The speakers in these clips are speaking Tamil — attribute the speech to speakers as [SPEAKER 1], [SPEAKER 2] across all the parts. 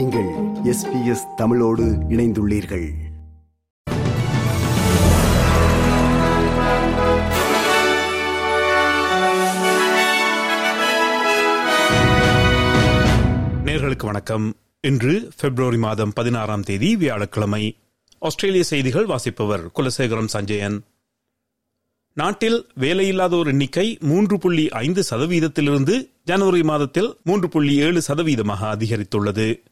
[SPEAKER 1] நீங்கள் எஸ்பிஎஸ் தமிழோடு இணைந்துள்ளீர்கள்.
[SPEAKER 2] நேர்களுக்கு வணக்கம். இன்று பிப்ரவரி மாதம் பதினாறாம் தேதி வியாழக்கிழமை ஆஸ்திரேலிய செய்திகள் வாசிப்பவர் குலசேகரம் சஞ்சயன். நாட்டில் வேலையில்லாதோர் எண்ணிக்கை மூன்று புள்ளி ஐந்து சதவீதத்திலிருந்து ஜனவரி மாதத்தில் மூன்று புள்ளி ஏழு சதவீதமாக அதிகரித்துள்ளது.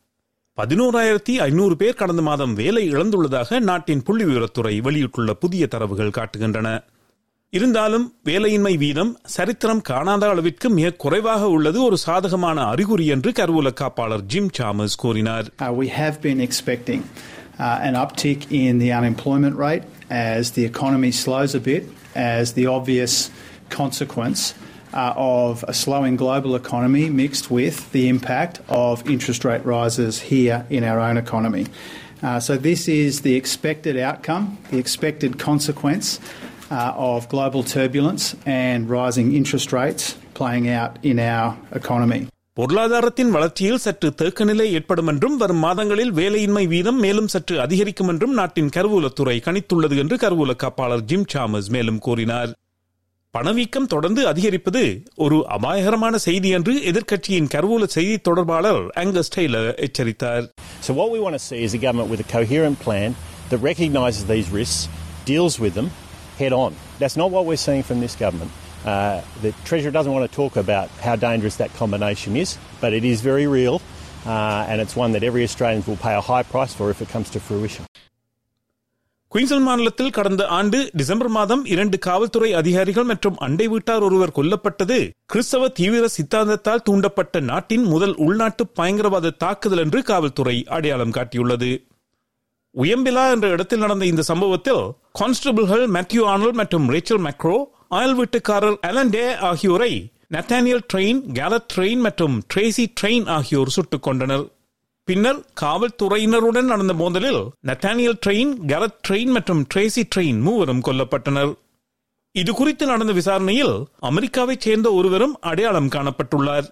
[SPEAKER 2] பதினோராயிரத்தி ஐநூறு பேர் கடந்த மாதம் வேலை இழந்துள்ளதாக நாட்டின் புள்ளி விவரத்துறை வெளியிட்டுள்ள புதிய தரவுகள் காட்டுகின்றன. இருந்தாலும் வேலையின்மை வீதம் சரித்திரம் காணாத அளவிற்கு மிக குறைவாக உள்ளது ஒரு சாதகமான அறிகுறி என்று கருவூல காப்பாளர் ஜிம் சாமஸ் கூறினார்.
[SPEAKER 3] Uh, we have been expecting uh, an uptick in the unemployment rate as the economy slows a bit, as the obvious consequence uh, uh, of a slowing global economy mixed with the impact of interest rate rises here in our own economy. Uh, so, this is the expected outcome, the expected consequence uh, of global turbulence and rising interest rates playing out in our economy.
[SPEAKER 2] பொருளாதாரத்தின் வளர்ச்சியில் சற்று தேக்கநிலை ஏற்படும் என்றும் வரும் மாதங்களில் வேலையின்மை வீதம் மேலும் சற்று அதிகரிக்கும் என்றும் நாட்டின் கருவூலத்துறை கணித்துள்ளது என்று கருவூல காப்பாளர் ஜிம் சாமஸ் மேலும் கூறினார் பணவீக்கம் தொடர்ந்து அதிகரிப்பது ஒரு அபாயகரமான செய்தி என்று எதிர்க்கட்சியின் கருவூல செய்தி தொடர்பாளர் ஆங்கஸ் டெய்லர் எச்சரித்தார்
[SPEAKER 4] So, what we want to see is a government with a coherent plan that recognises these risks, deals with them head on. That's not what we're seeing from this government. Uh, the Treasurer doesn't want to talk about how dangerous that combination is, but it is very real, uh, and it's one that every Australian will pay a high price for if it comes to fruition.
[SPEAKER 2] Queensland மாநிலத்தில் கடந்த ஆண்டு டிசம்பர் மாதம் இரண்டு காவல்துறை அதிகாரிகள் மற்றும் அண்டை வீட்டார் ஒருவர் கொல்லப்பட்டது. கிறிஸ்தவ தீவிர சித்தாந்தத்தால் தூண்டப்பட்ட நாட்டின் முதல் உள்நாட்டு பயங்கரவாத தாக்குதல் என்று காவல்துறை அடையாளம் காட்டியுள்ளது. உயம்பிலா என்ற இடத்தில் நடந்த இந்த சம்பவத்தில் கான்ஸ்டபிள்கள் மேத்யூ ஆனல் மற்றும் ரேச்சல் மேக்ரோ அயல் வீட்டுக்காரர் அலன்டே ஆகியோரை நத்தானியல் ட்ரெயின் கேலட் ட்ரெயின் மற்றும் ட்ரேசி ட்ரெயின் ஆகியோர் சுட்டுக் கொண்டனர் பின்னர் காவல்துறையினருடன் நடந்த மோதலில் நத்தானியல் ட்ரெயின் கரத் ட்ரெயின் மற்றும் ட்ரேசி ட்ரெயின் மூவரும் கொல்லப்பட்டனர். இது குறித்து நடந்த விசாரணையில் அமெரிக்காவைச் சேர்ந்த ஒருவரும் அடையாளம் காணப்பட்டுள்ளார்.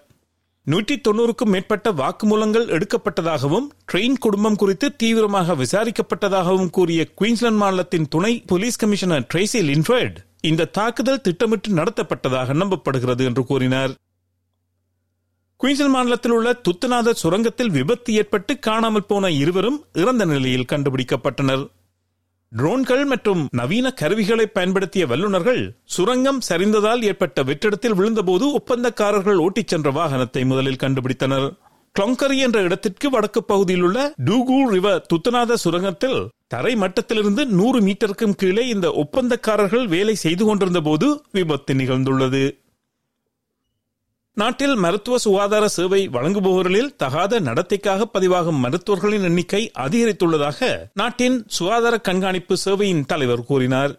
[SPEAKER 2] நூற்றி தொண்ணூறுக்கும் மேற்பட்ட வாக்குமூலங்கள் எடுக்கப்பட்டதாகவும் ட்ரெயின் குடும்பம் குறித்து தீவிரமாக விசாரிக்கப்பட்டதாகவும் கூறிய குயின்ஸ்லாந்து மாநிலத்தின் துணை போலீஸ் கமிஷனர் ட்ரேசி லின்ஃபர்ட் இந்த தாக்குதல் திட்டமிட்டு நடத்தப்பட்டதாக நம்பப்படுகிறது என்று கூறினார். குயின்ஸ்லாந்து மாநிலத்தில் உள்ள துத்தநாத சுரங்கத்தில் விபத்து ஏற்பட்டு காணாமல் போன இருவரும் இறந்த நிலையில் கண்டுபிடிக்கப்பட்டனர். ட்ரோன்கள் மற்றும் நவீன கருவிகளை பயன்படுத்திய வல்லுநர்கள் சுரங்கம் சரிந்ததால் ஏற்பட்ட வெற்றிடத்தில் விழுந்தபோது ஒப்பந்தக்காரர்கள் ஓட்டிச் சென்ற வாகனத்தை முதலில் கண்டுபிடித்தனர். கிளொங்கரி என்ற இடத்திற்கு வடக்கு பகுதியில் உள்ள டூகூ ரிவர் துத்தநாத சுரங்கத்தில் தரை மட்டத்திலிருந்து நூறு மீட்டருக்கும் கீழே இந்த ஒப்பந்தக்காரர்கள் வேலை செய்து கொண்டிருந்த போது விபத்து நிகழ்ந்துள்ளது. நாட்டில் மருத்துவ சுகாதார சேவை வழங்குபவர்களில் தகாத நடத்தைக்காக பதிவாகும் மருத்துவர்களின் எண்ணிக்கை அதிகரித்துள்ளதாக நாட்டின் சுகாதார கண்காணிப்பு சேவையின் தலைவர் கூறினார்.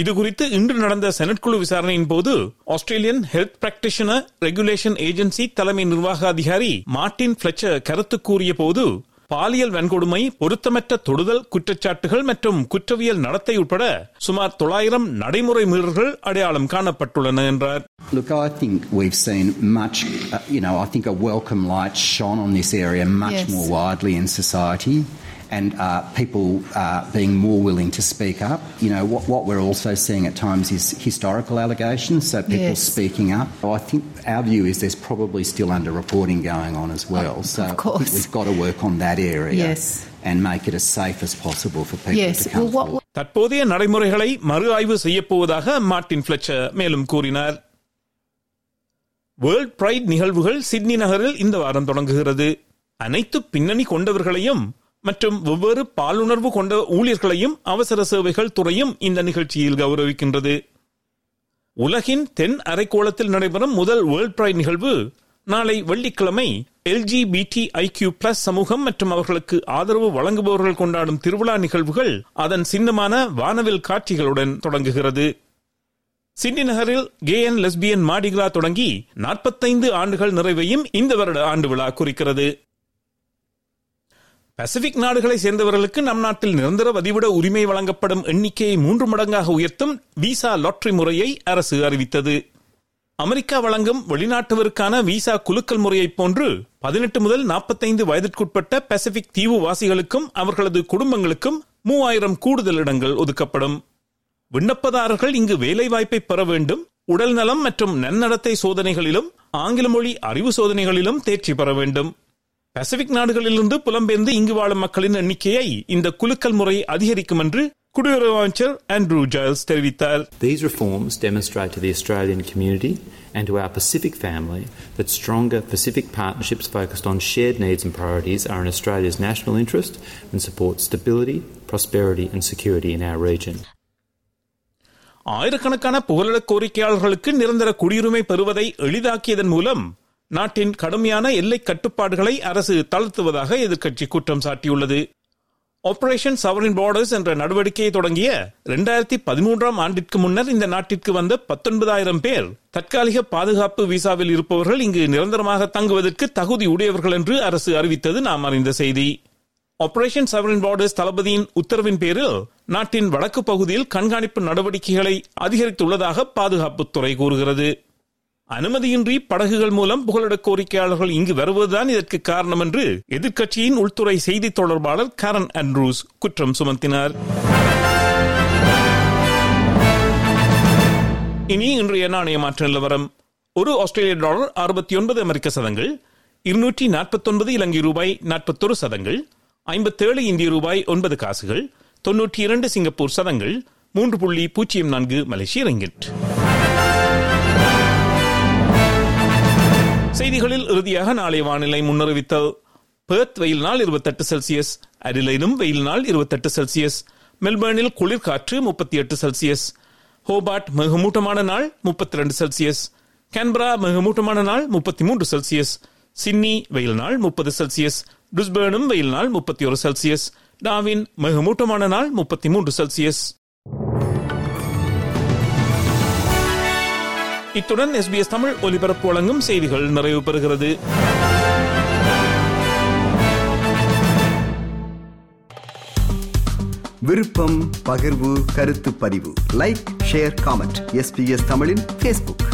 [SPEAKER 2] இதுகுறித்து இன்று நடந்த செனட் குழு விசாரணையின் போது Australian health practitioner regulation agency தலைமை நிர்வாக அதிகாரி மார்டின் பிளச்சர் கருத்து கூறிய போது பாலியல் வன்கொடுமை பொருத்தமற்ற தொடுதல் குற்றச்சாட்டுகள் மற்றும் குற்றவியல் நடத்தை உட்பட சுமார் தொள்ளாயிரம் நடைமுறை மீறல்கள் அடையாளம் காணப்பட்டுள்ளன என்றார்
[SPEAKER 5] Look, I think we've seen much, uh, you know, I think a welcome light shone on this area much
[SPEAKER 6] Yes.
[SPEAKER 5] more widely in society and uh, people uh, being more willing to speak up. You know, what, what we're also seeing at times is historical allegations, so people
[SPEAKER 6] Yes.
[SPEAKER 5] speaking up. I think our view is there's probably still underreporting going on as well.
[SPEAKER 6] Of-
[SPEAKER 5] so
[SPEAKER 6] of
[SPEAKER 5] I think
[SPEAKER 6] course.
[SPEAKER 5] we've got to work on that area
[SPEAKER 6] Yes.
[SPEAKER 5] and make it as safe as possible for people
[SPEAKER 6] Yes.
[SPEAKER 5] to come
[SPEAKER 6] Well, what,
[SPEAKER 5] forward.
[SPEAKER 2] தற்போதைய நடைமுறைகளை மறு ஆய்வு செய்யப்போவதாக மார்டின் பிளச்சர் மேலும் கூறினார் வேர்ல்ட் பிரைட் நிகழ்வுகள் சிட்னி நகரில் இந்த வாரம் தொடங்குகிறது அனைத்து பின்னணி கொண்டவர்களையும் மற்றும் வெவ்வேறு பாலுணர்வு கொண்ட ஊழியர்களையும் அவசர சேவைகள் துறையும் இந்த நிகழ்ச்சியில் கௌரவிக்கின்றது. உலகின் தென் அரைக்கோளத்தில் நடைபெறும் முதல் வேர்ல்ட் பிரைட் நிகழ்வு நாளை வெள்ளிக்கிழமை எல்ஜிபிடி ஐக்யூ பிளஸ் சமூகம் மற்றும் அவர்களுக்கு ஆதரவு வழங்குபவர்கள் கொண்டாடும் திருவிழா நிகழ்வுகள் அதன் சின்னமான வானவில் காட்சிகளுடன் தொடங்குகிறது. சிட்னி நகரில் கே அண்ட் லெஸ்பியன் மாடிகிரா தொடங்கி நாற்பத்தைந்து ஆண்டுகள் நிறைவையும் இந்த வருட ஆண்டு விழா குறிக்கிறது. பசிபிக் நாடுகளை சேர்ந்தவர்களுக்கு நம் நாட்டில் நிரந்தர வதிவிட உரிமை வழங்கப்படும் எண்ணிக்கையை மூன்று மடங்காக உயர்த்தும் விசா லாட்டரி முறையை அரசு அறிவித்தது. அமெரிக்கா வழங்கும் வெளிநாட்டவருக்கான விசா குலுக்கல் முறையைப் போன்று பதினெட்டு முதல் நாற்பத்தைந்து வயதிற்குட்பட்ட பசிபிக் தீவு வாசிகளுக்கும் அவர்களது குடும்பங்களுக்கும் மூவாயிரம் கூடுதல் இடங்கள் ஒதுக்கப்படும். விண்ணப்பதாரர்கள் இங்கு வேலை வாய்ப்பை பெற வேண்டும். உடல் நலம் மற்றும் நன்னடத்தை சோதனைகளிலும் ஆங்கில மொழி அறிவு சோதனைகளிலும் தேர்ச்சி பெற வேண்டும். பசிபிக் நாடுகளிலிருந்து புலம்பெயர்ந்து இங்கு வாழும் மக்களின் எண்ணிக்கையை இந்த குலுக்கல் முறை அதிகரிக்கும் என்று குடியுறவு அமைச்சர் ஆண்ட்ரூ ஜாயல்ஸ் தெரிவித்தார்
[SPEAKER 6] These reforms demonstrate to the Australian community and to our Pacific family that stronger Pacific partnerships focused on shared needs and priorities are in Australia's national interest and support stability, prosperity and security in our region.
[SPEAKER 2] ஆயிரக்கணக்கான புகலிட கோரிக்கையாளர்களுக்கு நிரந்தர குடியுரிமை பெறுவதை எளிதாக்கியதன் மூலம் நாட்டின் கடுமையான எல்லை கட்டுப்பாடுகளை அரசு தளர்த்துவதாக எதிர்க்கட்சி குற்றம் சாட்டியுள்ளது. ஆபரேஷன் சவரின் பார்டர்ஸ் என்ற நடவடிக்கையை தொடங்கிய இரண்டாயிரத்தி பதிமூன்றாம் ஆண்டிற்கு முன்னர் இந்த நாட்டிற்கு வந்த பத்தொன்பதாயிரம் பேர் தற்காலிக பாதுகாப்பு விசாவில் இருப்பவர்கள் இங்கு நிரந்தரமாக தங்குவதற்கு தகுதி உடையவர்கள் என்று அரசு அறிவித்தது நாம் அறிந்த செய்தி. ஆபரேஷன் சவரின் பார்டர்ஸ் தளபதியின் உத்தரவின் பேரில் நாட்டின் வடக்கு பகுதியில் கண்காணிப்பு நடவடிக்கைகளை அதிகரித்துள்ளதாக பாதுகாப்புத்துறை கூறுகிறது. அனுமதியின்றி படகுகள் மூலம் புகலிட கோரிக்கையாளர்கள் இங்கு வருவதுதான் இதற்கு காரணம் என்று எதிர்க்கட்சியின் உள்துறை செய்தி தொடர்பாளர் காரன் அண்ட்ரூஸ் குற்றம் சுமத்தினார். இனி இன்றைய நாணய மாற்ற நிலவரம் ஒரு ஆஸ்திரேலிய டாலர் அறுபத்தி ஒன்பது அமெரிக்க சதங்கள் இருநூற்றி நாற்பத்தொன்பது இலங்கை ரூபாய் நாற்பத்தொரு சதங்கள் ஐம்பத்தேழு இந்திய ரூபாய் ஒன்பது காசுகள் தொன்னூற்றி இரண்டு சிங்கப்பூர் சதங்கள் மூன்று புள்ளி பூஜ்ஜியம் நான்கு மலேசிய ரிங்கிட். செய்திகளில் இறுதியாக நாளை வானிலை முன்னறிவித்தல் பெர்த் வெயில் நாள் இருபத்தெட்டு செல்சியஸ் அரிலைனும் வெயில் நாள் இருபத்தெட்டு செல்சியஸ் மெல்பர்னில் குளிர் காற்று முப்பத்தி எட்டு செல்சியஸ் ஹோபார்ட் மிகமூட்டமான நாள் முப்பத்தி ரெண்டு செல்சியஸ் கேன்பரா மிகமூட்டமான நாள் முப்பத்தி மூன்று செல்சியஸ் சிட்னி வெயில் நாள் முப்பது செல்சியஸ் பிரிஸ்பேர்னும் வெயில் நாள் முப்பத்தி ஒரு செல்சியஸ் டாவின் மிகமூட்டமான நாள் முப்பத்தி மூன்று செல்சியஸ் இத்துடன் எஸ்பிஎஸ் தமிழ் ஒலிபரப்பு வழங்கும் செய்திகள் நிறைவு பெறுகிறது.
[SPEAKER 1] விருப்பம் பகிர்வு கருத்து பதிவு. லைக் ஷேர் காமெண்ட் எஸ்பிஎஸ் தமிழின் பேஸ்புக்